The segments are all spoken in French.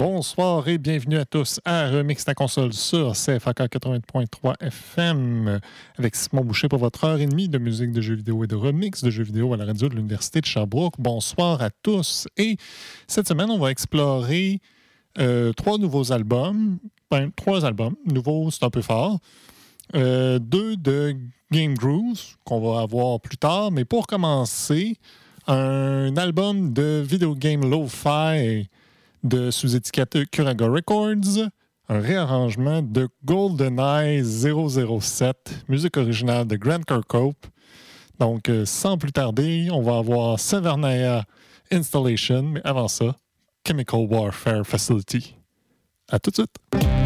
Bonsoir et bienvenue à tous à Remix ta console sur CFAK 80.3 FM avec Simon Boucher pour votre heure et demie de musique de jeux vidéo et de remix de jeux vidéo à la radio de l'Université de Sherbrooke. Bonsoir à tous. Et cette semaine, on va explorer euh, trois nouveaux albums. Ben, trois albums. Nouveaux, c'est un peu fort. Euh, deux de Game Grooves qu'on va avoir plus tard. Mais pour commencer, un album de Video Game Lo-Fi de sous-étiquette Curaga Records, un réarrangement de GoldenEye 007, musique originale de Grant Kirkhope. Donc, euh, sans plus tarder, on va avoir Severnaya Installation, mais avant ça, Chemical Warfare Facility. À tout de suite!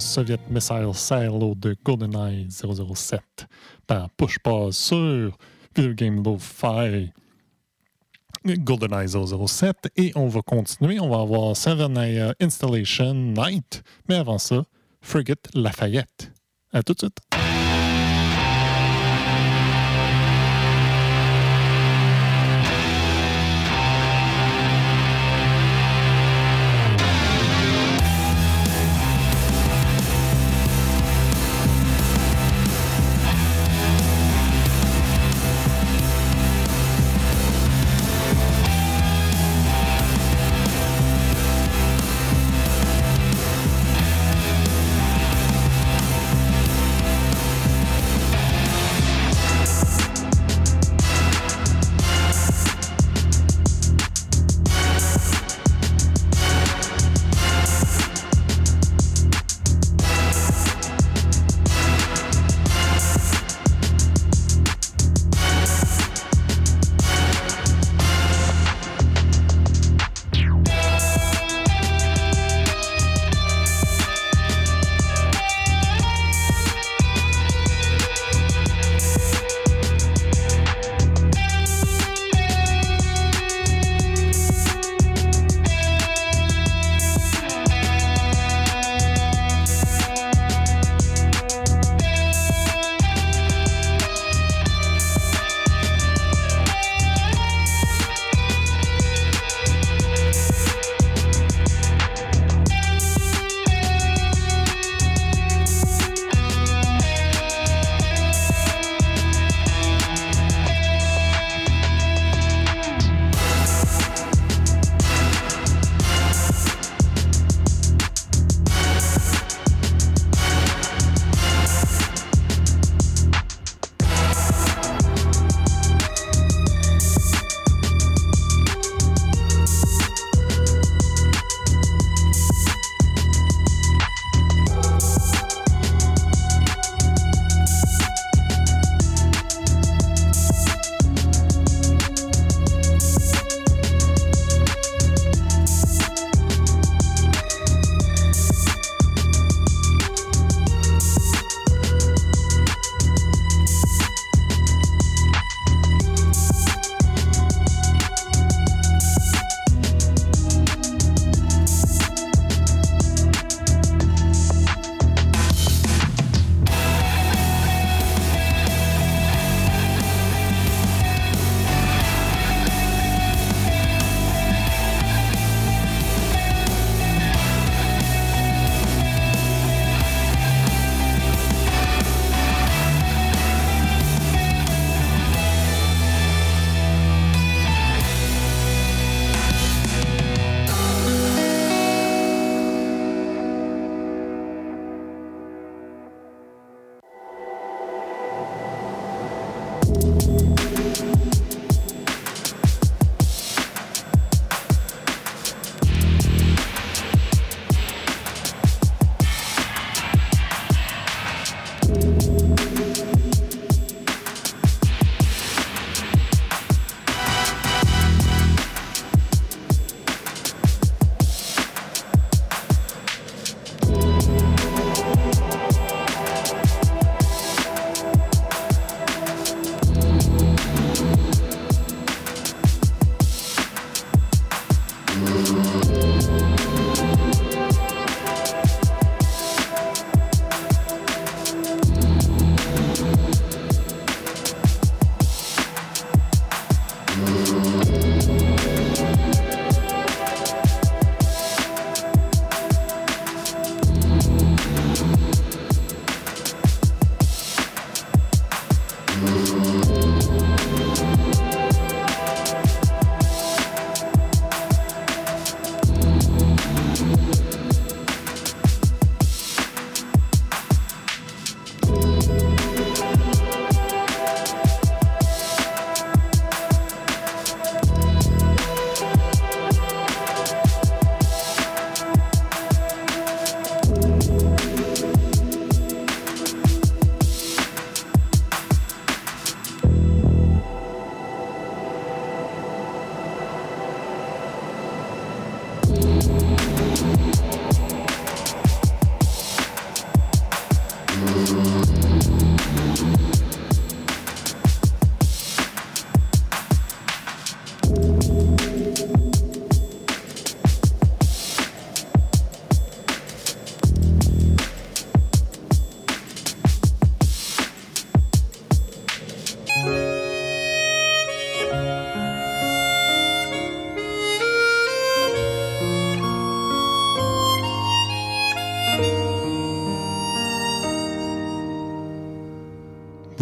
Soviet Missile Silo de GoldenEye 007 par Push Pause sur Video Game Lo-Fi GoldenEye 007. Et on va continuer. On va avoir Severnaya Installation Night. Mais avant ça, Frigate Lafayette. À tout de suite.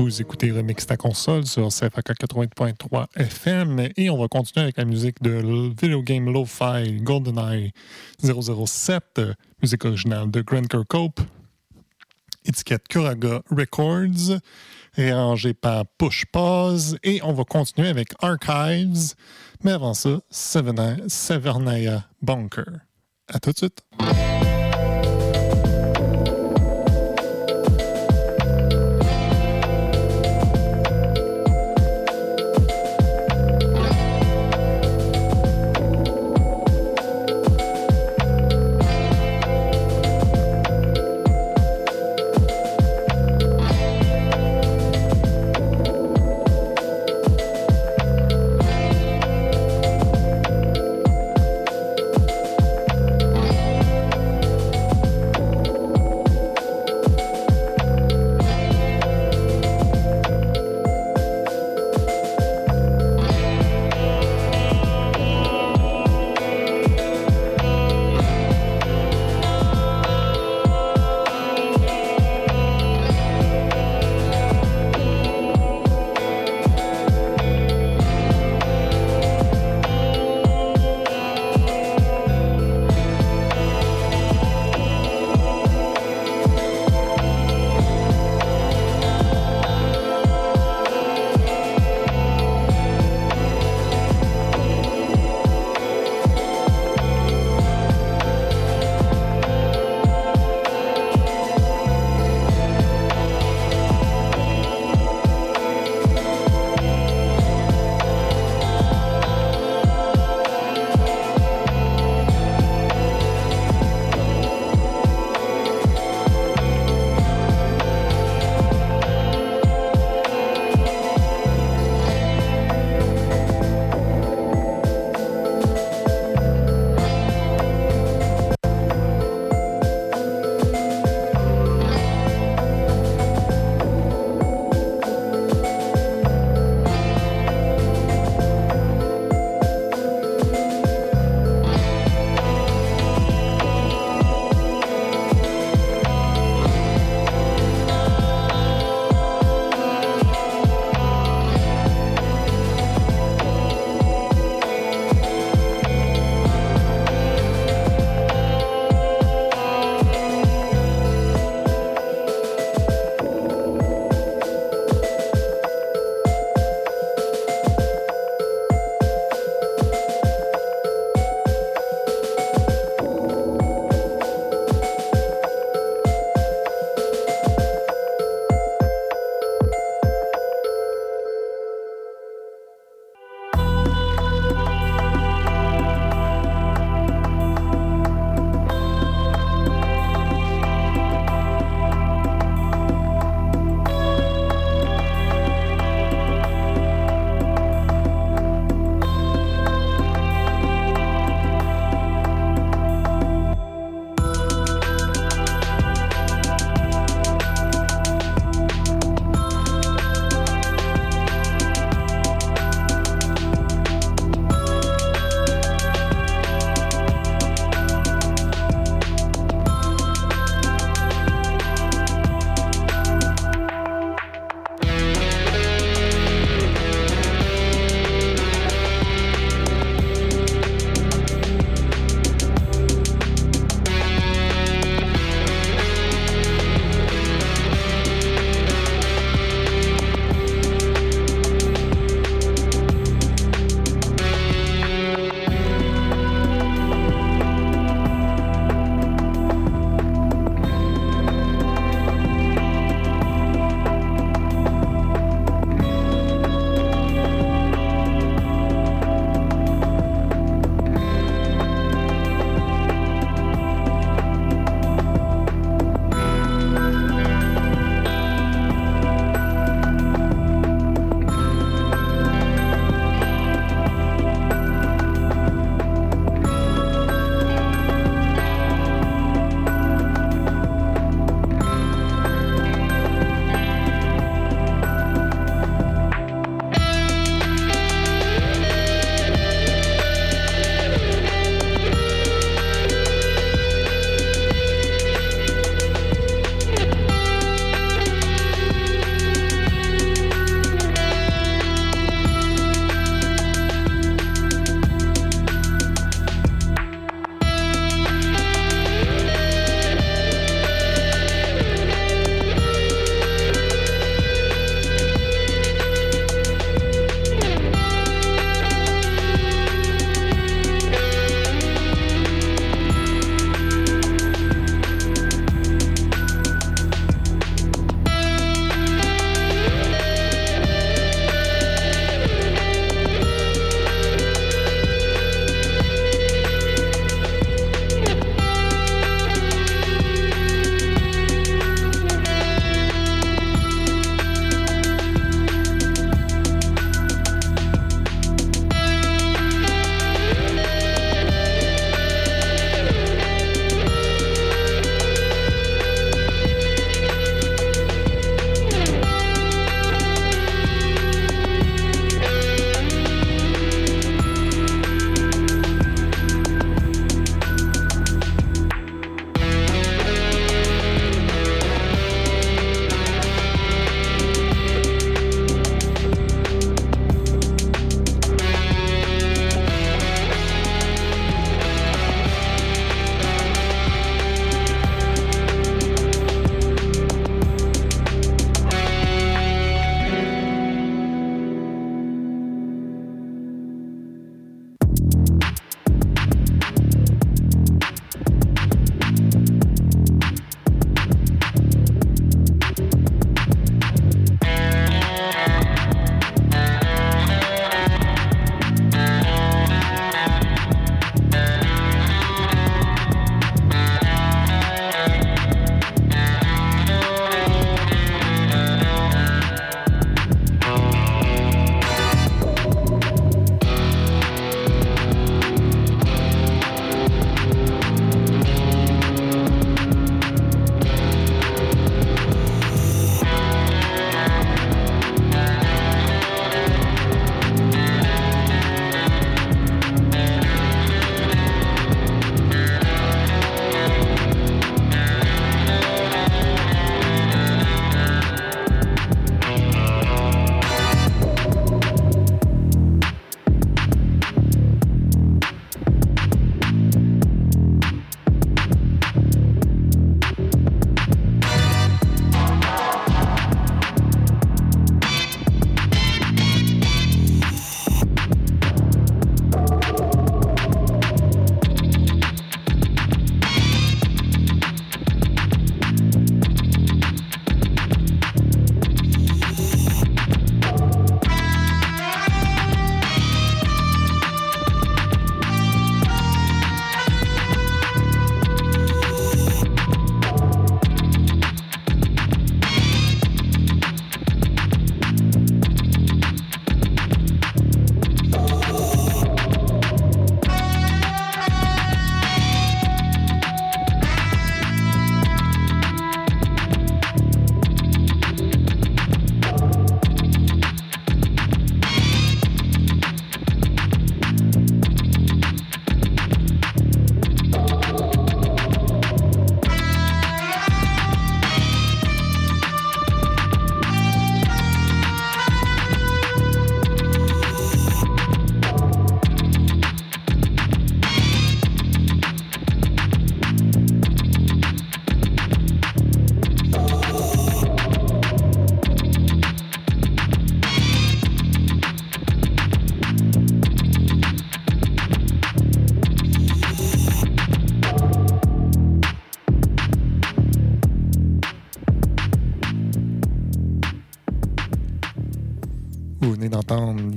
Vous écoutez Remix ta console sur CFAK 80.3 FM et on va continuer avec la musique de Video Game Lo-Fi GoldenEye 007, musique originale de Grant Kirkhope, étiquette Kuraga Records, réarrangée par Push Pause et on va continuer avec Archives, mais avant ça, Severnaya Bunker. À tout de suite!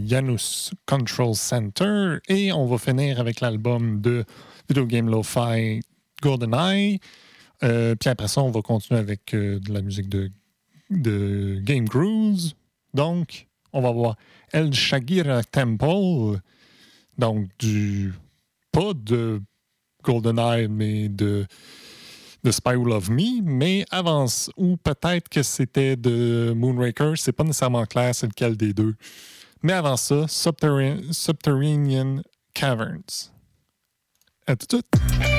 Janus Control Center et on va finir avec l'album de Video Game Lo-Fi GoldenEye. Euh, puis après ça, on va continuer avec euh, de la musique de, Game Grooves. Donc, on va voir El Shagira Temple. Donc, du. Pas de GoldenEye, mais de, de Spy Who Love Me. Mais avant. Ou peut-être que c'était de Moonraker. C'est pas nécessairement clair c'est lequel des deux. Mais avant ça, Subterranean Caverns. À tout de suite.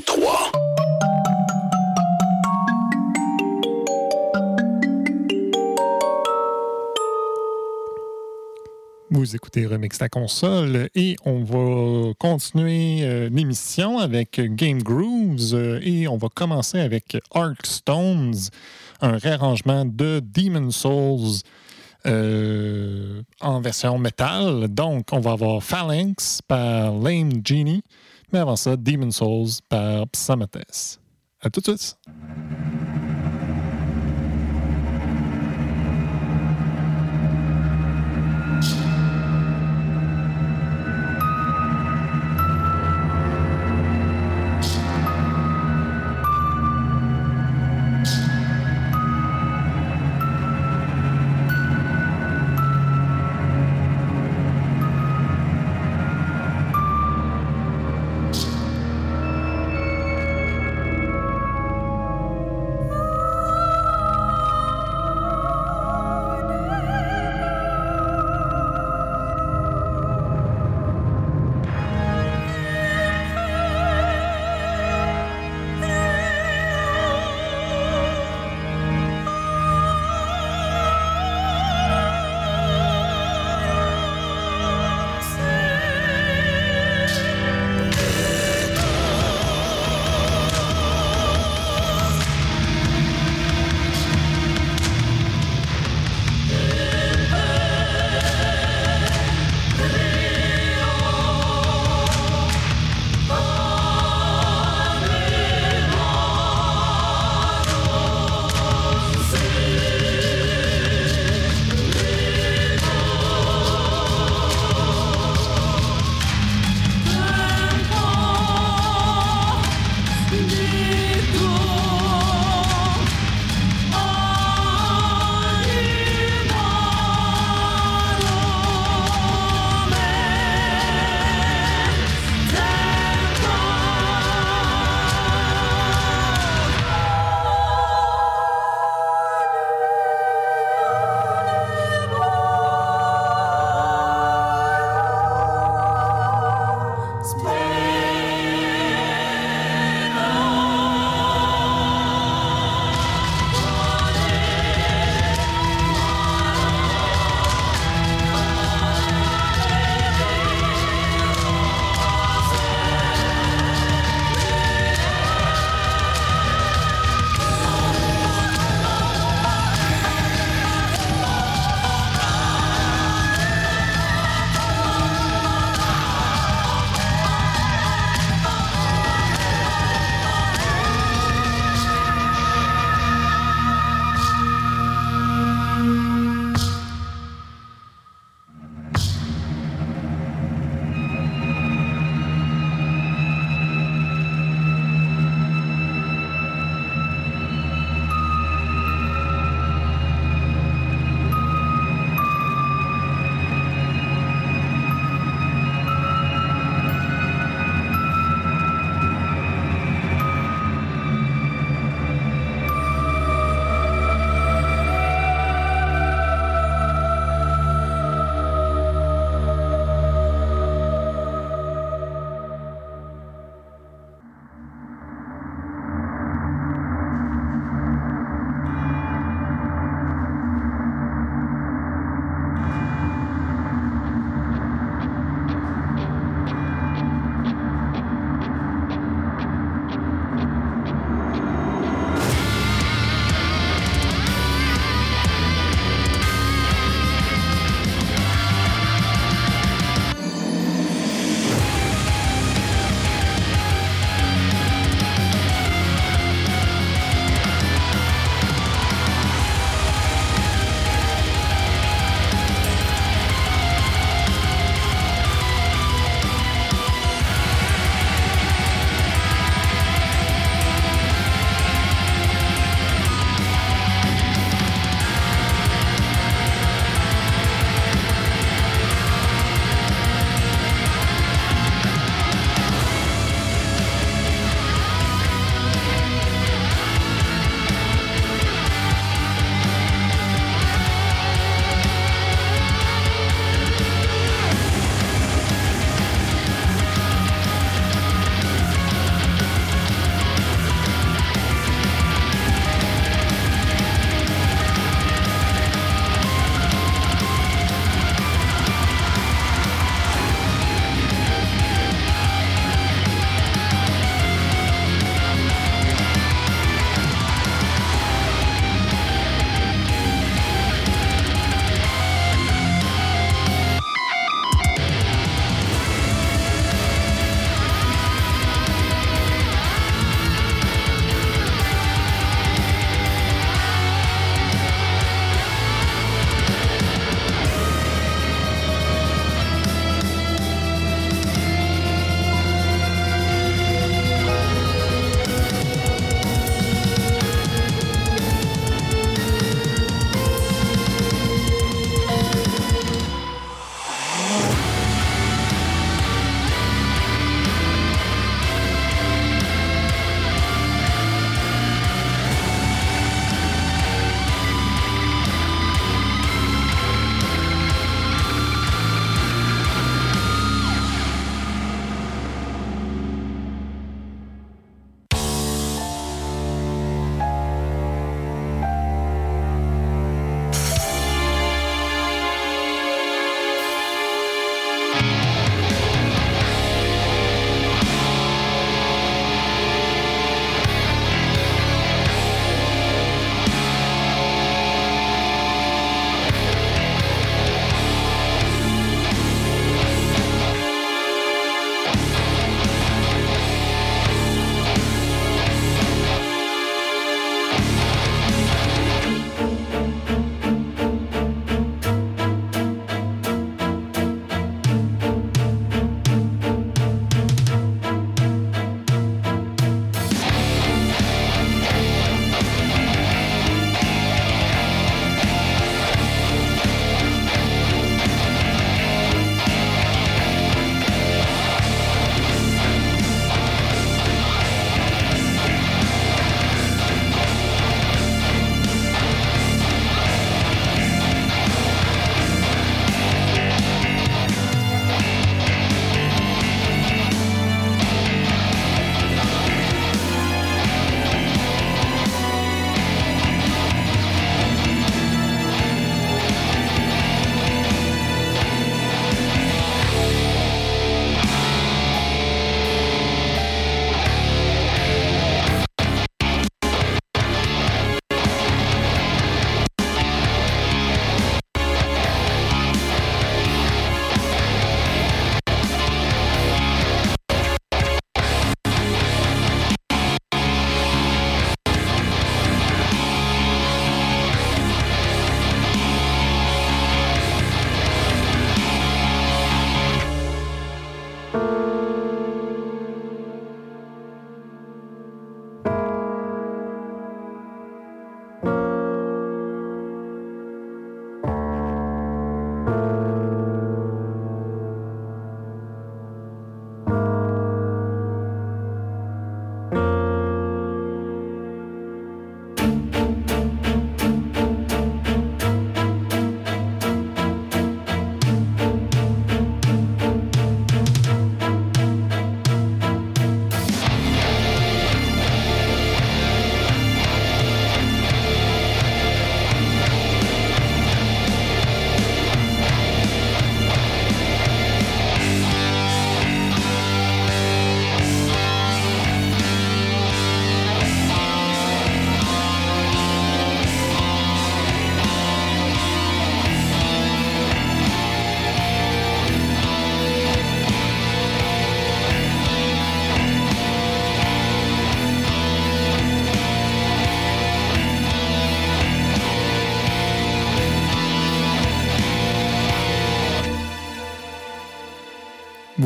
88.3. Vous écoutez Remix la console et on va continuer euh, l'émission avec Game Grooves euh, et on va commencer avec Arc Stones, un réarrangement de Demon Souls euh, en version métal. Donc, on va avoir Phalanx par Lame Genie, avant ça, Demon Souls par Psamathes. À tout de suite!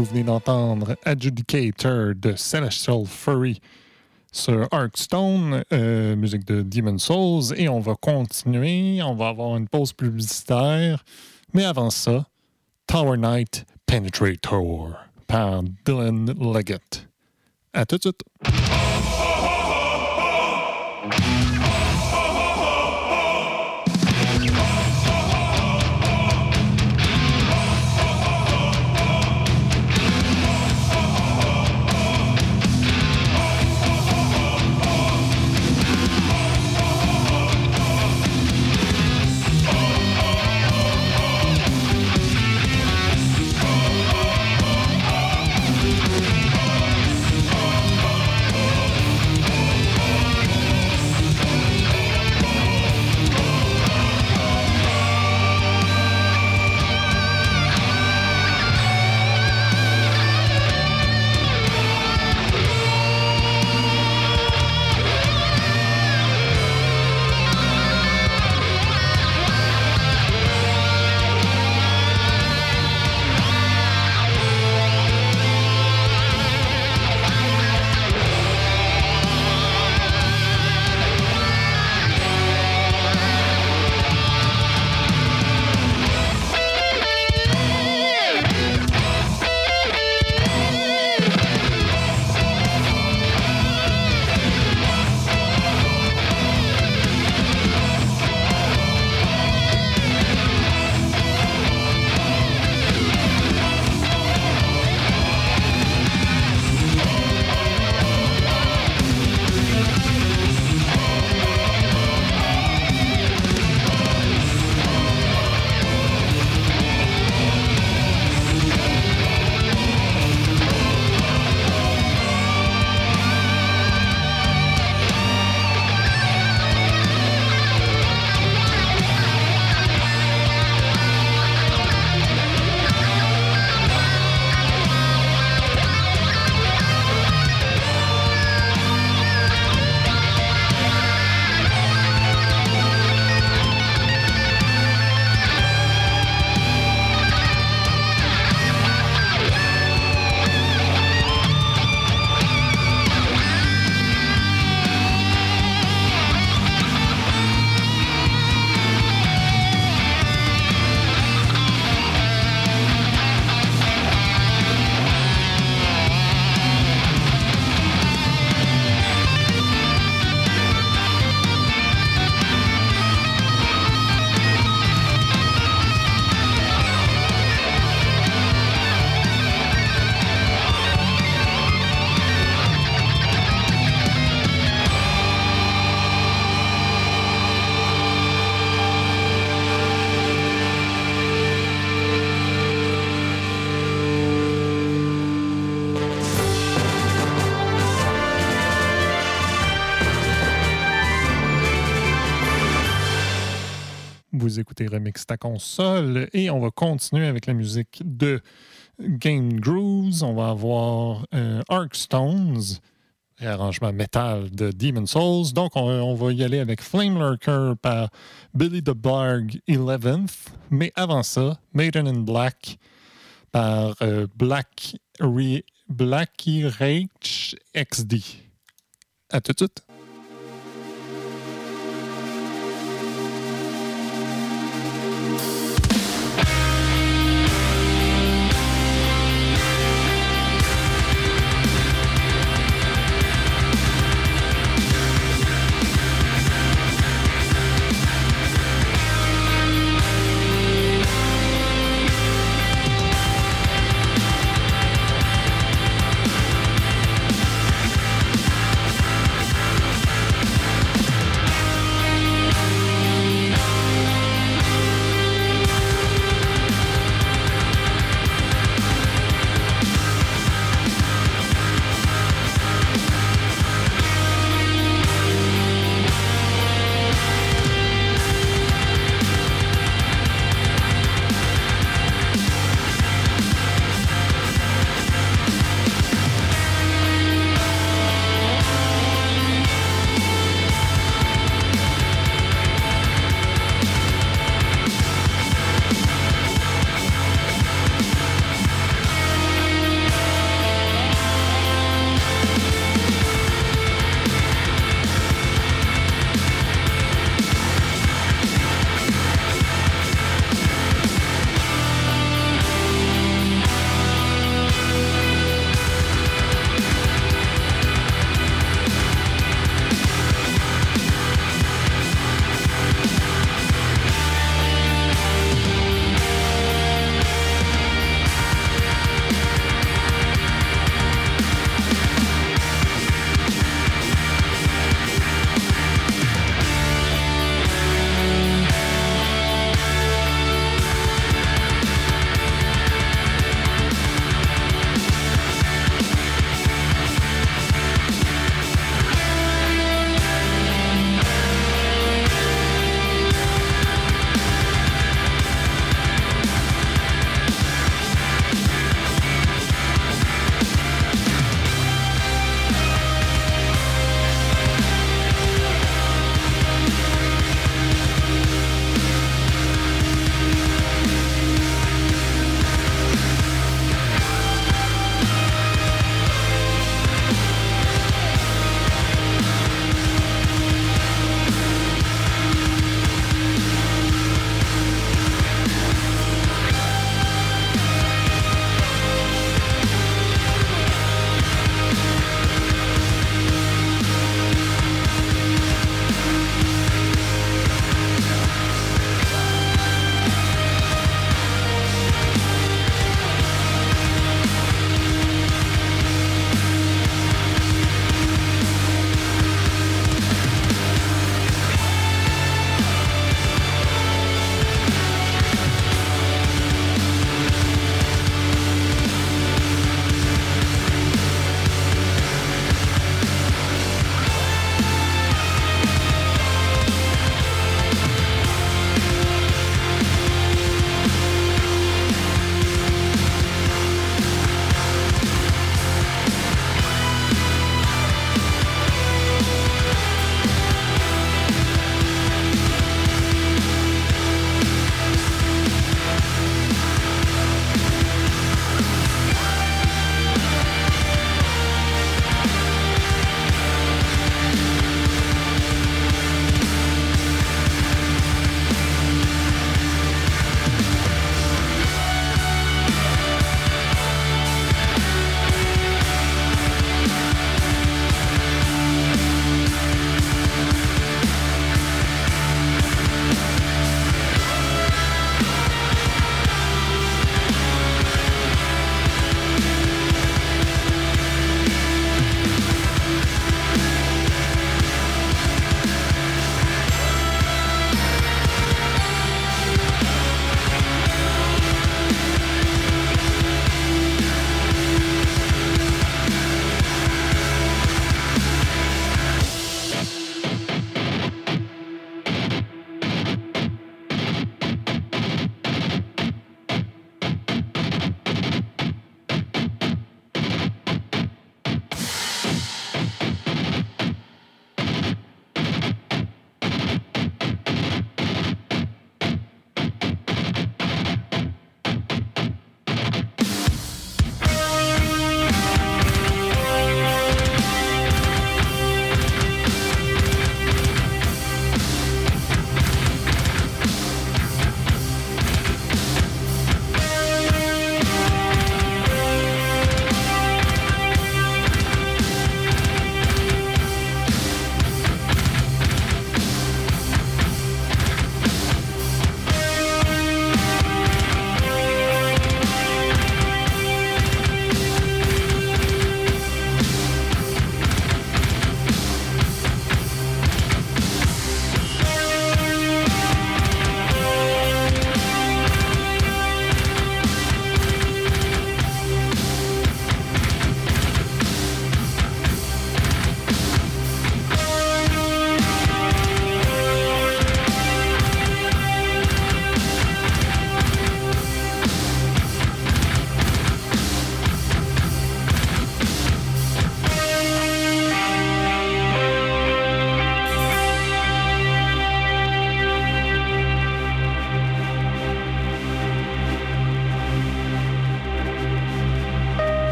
Vous venez d'entendre Adjudicator de Celestial Fury sur Arcstone, euh, musique de Demon Souls, et on va continuer. On va avoir une pause publicitaire. Mais avant ça, Tower Knight Penetrator par Dylan Leggett. À tout de suite. Écouter Remix ta console et on va continuer avec la musique de Game Grooves. On va avoir euh, Arc Stones, arrangement métal de Demon Souls. Donc, on, va y aller avec Flame Lurker par Billy the Barg 11th. Mais avant ça, Maiden in Black par euh, Black Blackie Rage XD. À tout de suite.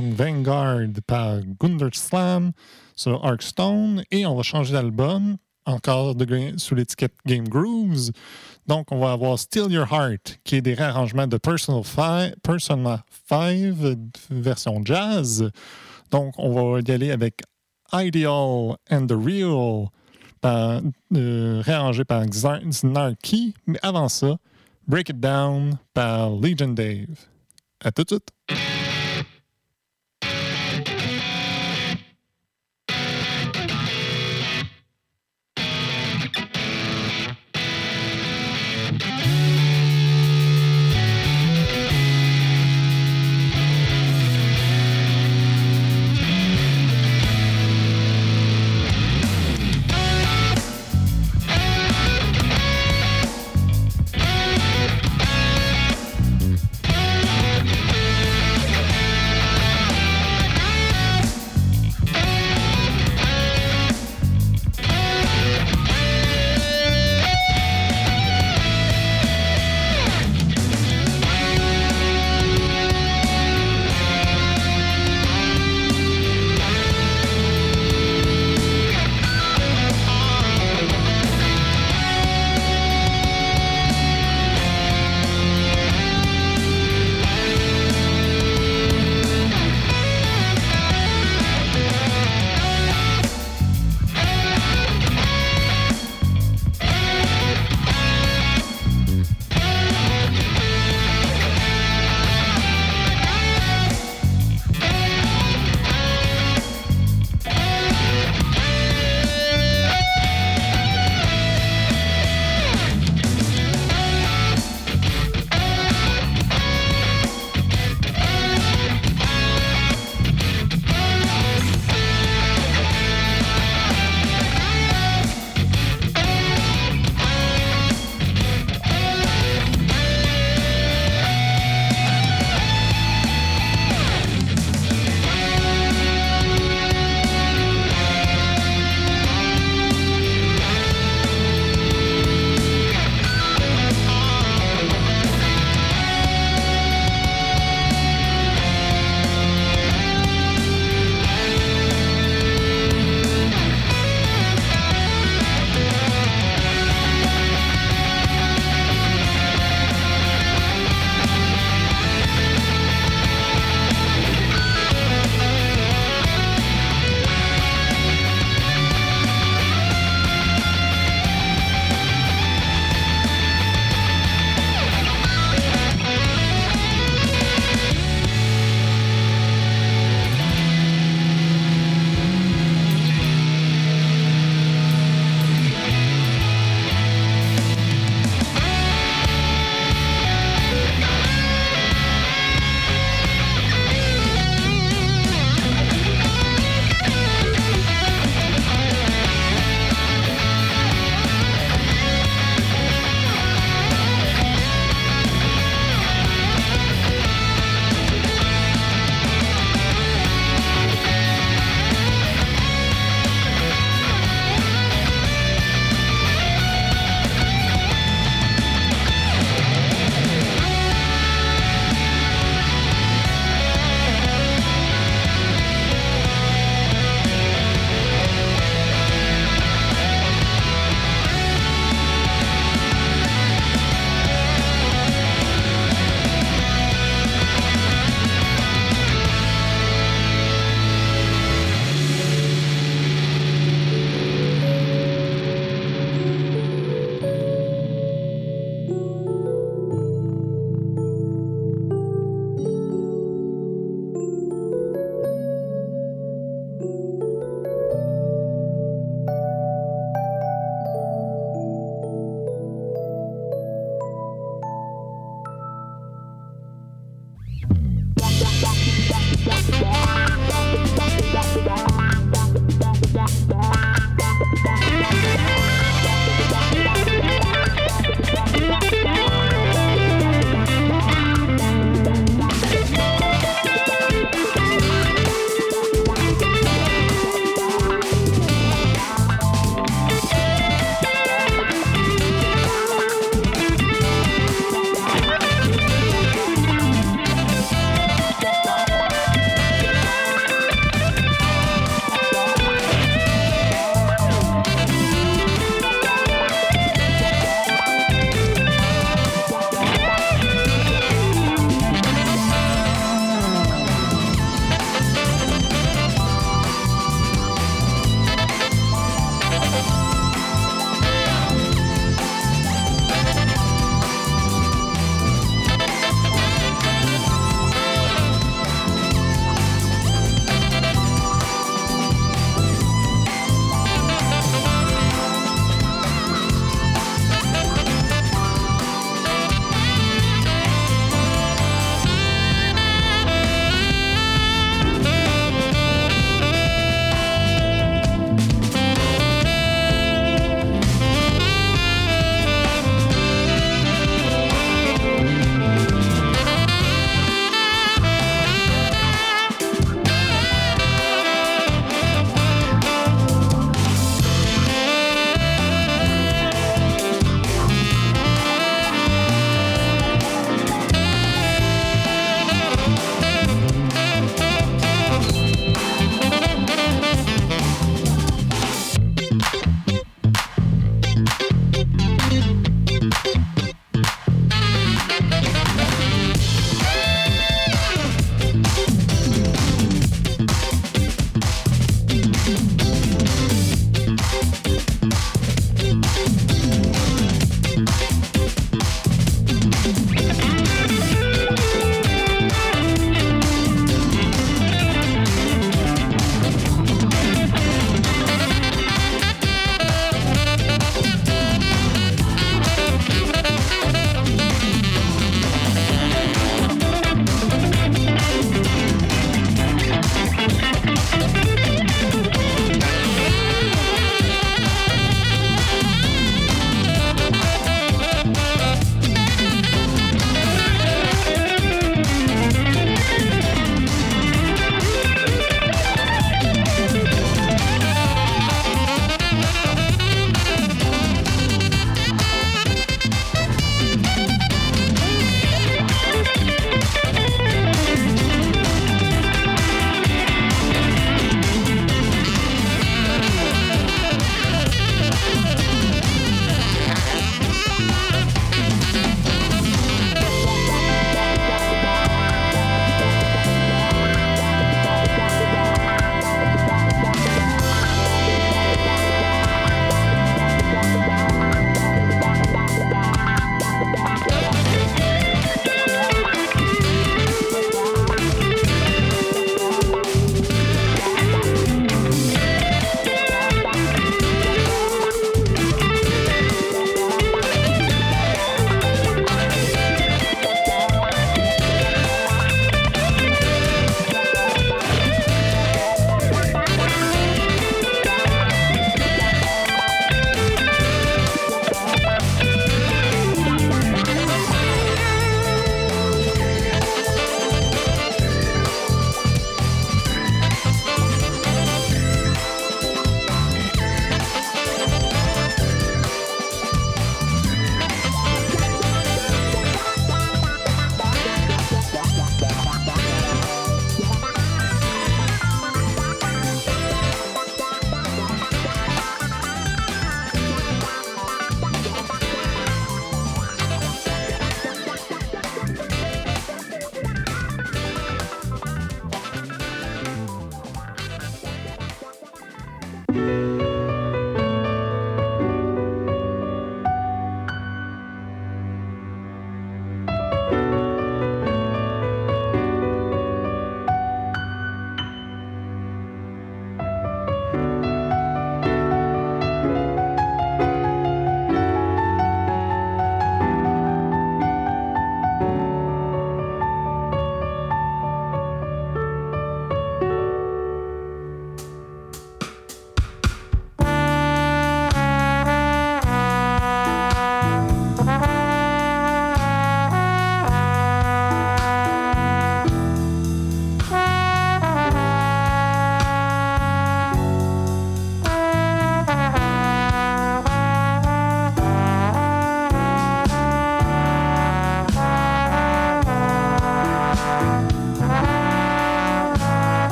Vanguard par Gunderslam sur Arcstone et on va changer d'album, encore sous l'étiquette Game Grooves. Donc, on va avoir Still Your Heart, qui est des réarrangements de Personal Persona 5, version jazz. Donc, on va y aller avec Ideal and the Real, euh, réarrangé par Znarky. Mais avant ça, Break It Down par Legion Dave. À tout de suite.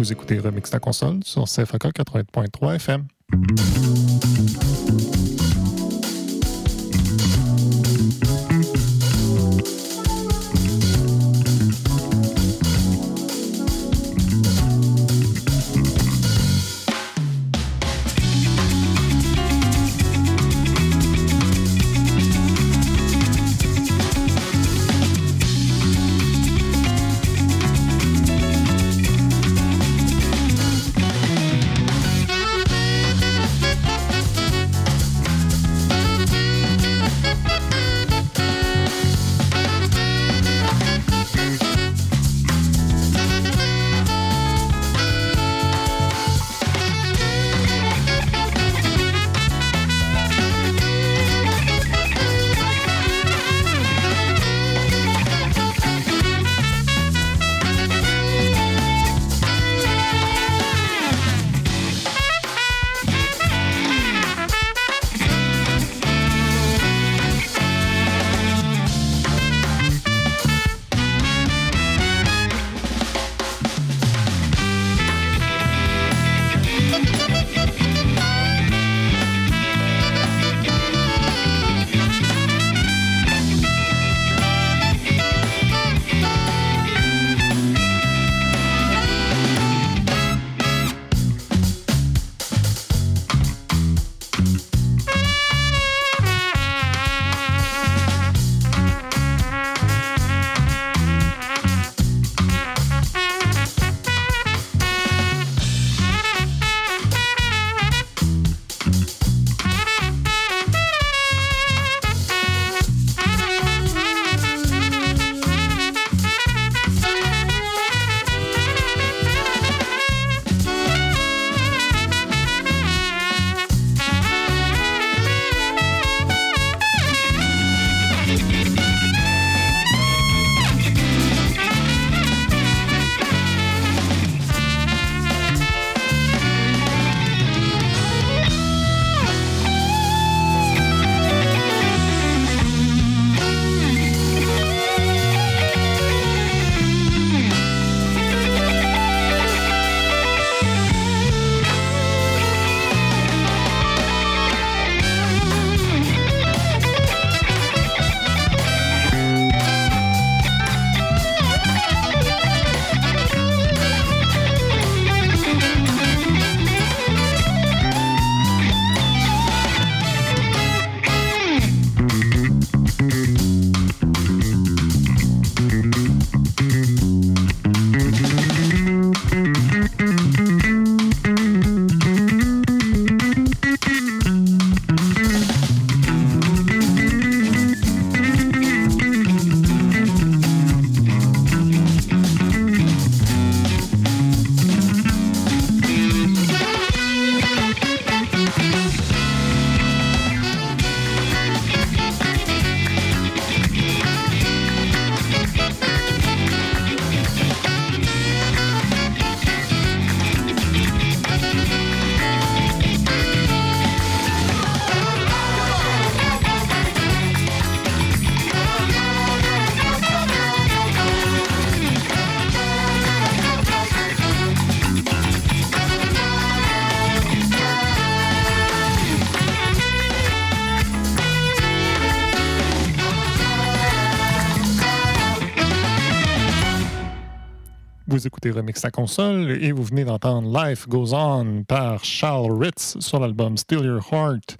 Vous écoutez Remix la console sur CFAK 80.3 FM. Vous écoutez Remix à console et vous venez d'entendre Life Goes On par Charles Ritz sur l'album Still Your Heart,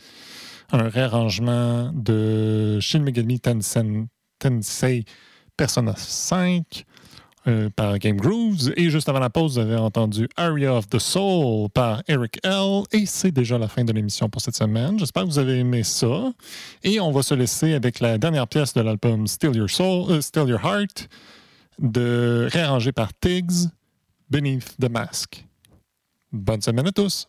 un réarrangement de Shin Megami Tensei Persona 5 euh, par Game Grooves. Et juste avant la pause, vous avez entendu Area of the Soul par Eric L. Et c'est déjà la fin de l'émission pour cette semaine. J'espère que vous avez aimé ça. Et on va se laisser avec la dernière pièce de l'album Still Your Soul, euh, Your Heart de réarrangé par Tiggs, Beneath the Mask. Bonne semaine à tous!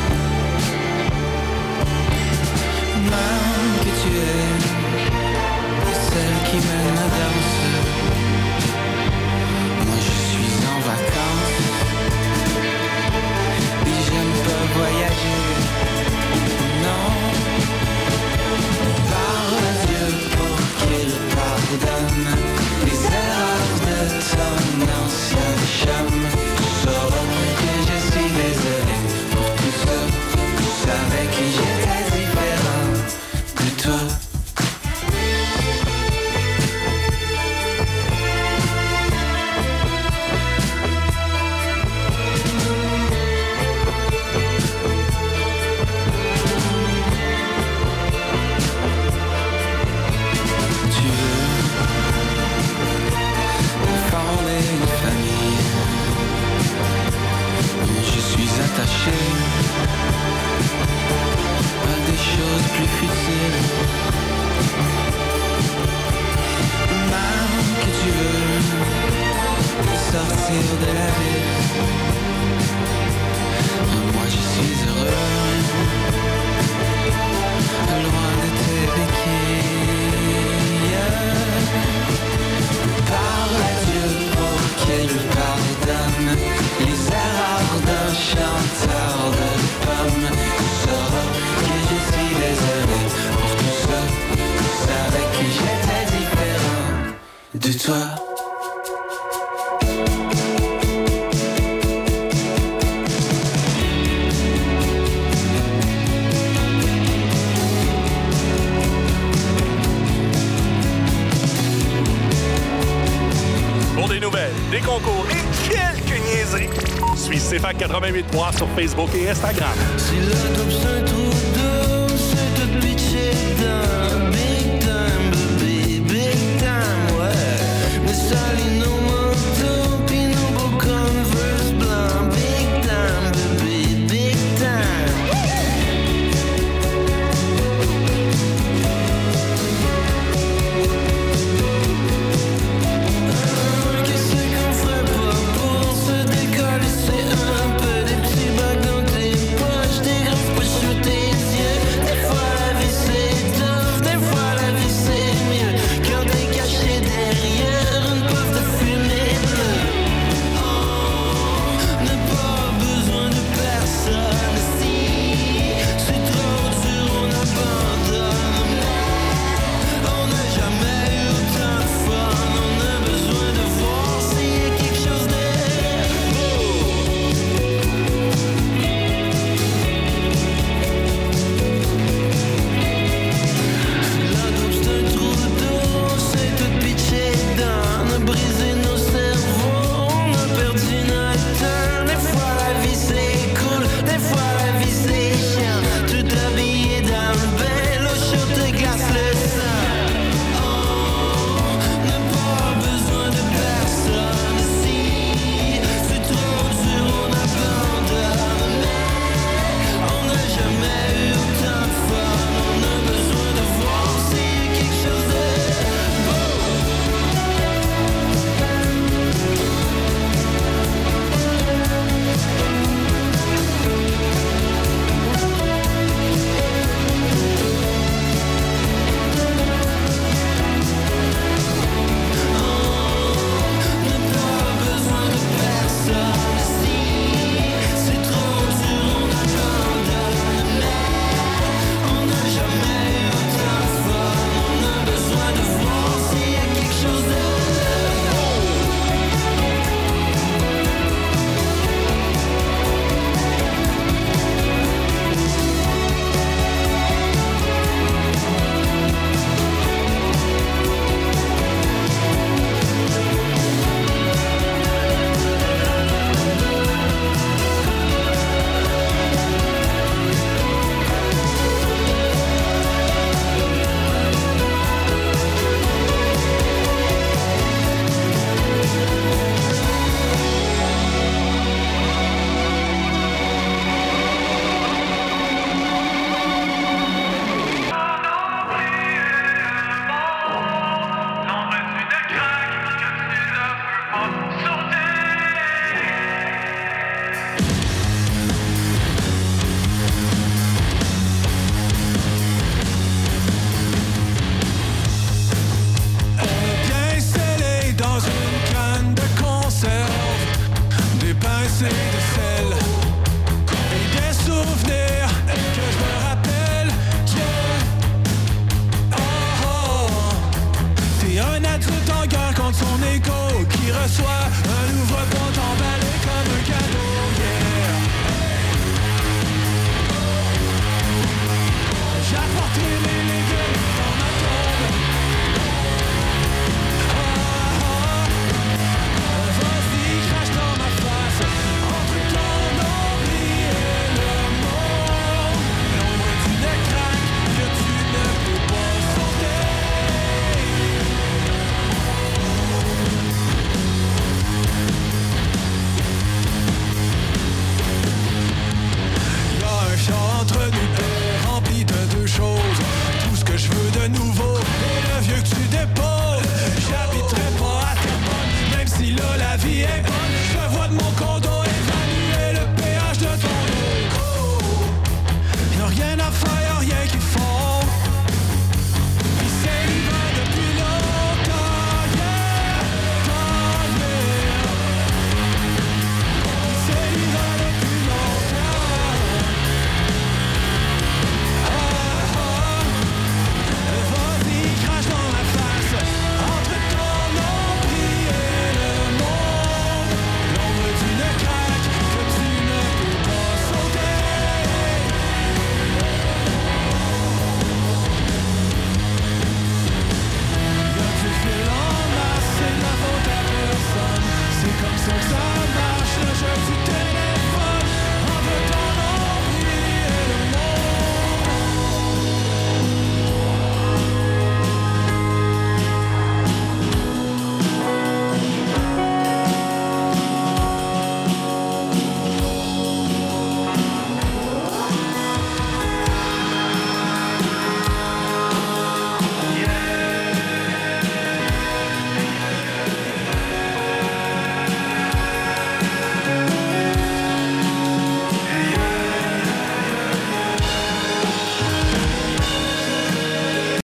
Facebook e Instagram.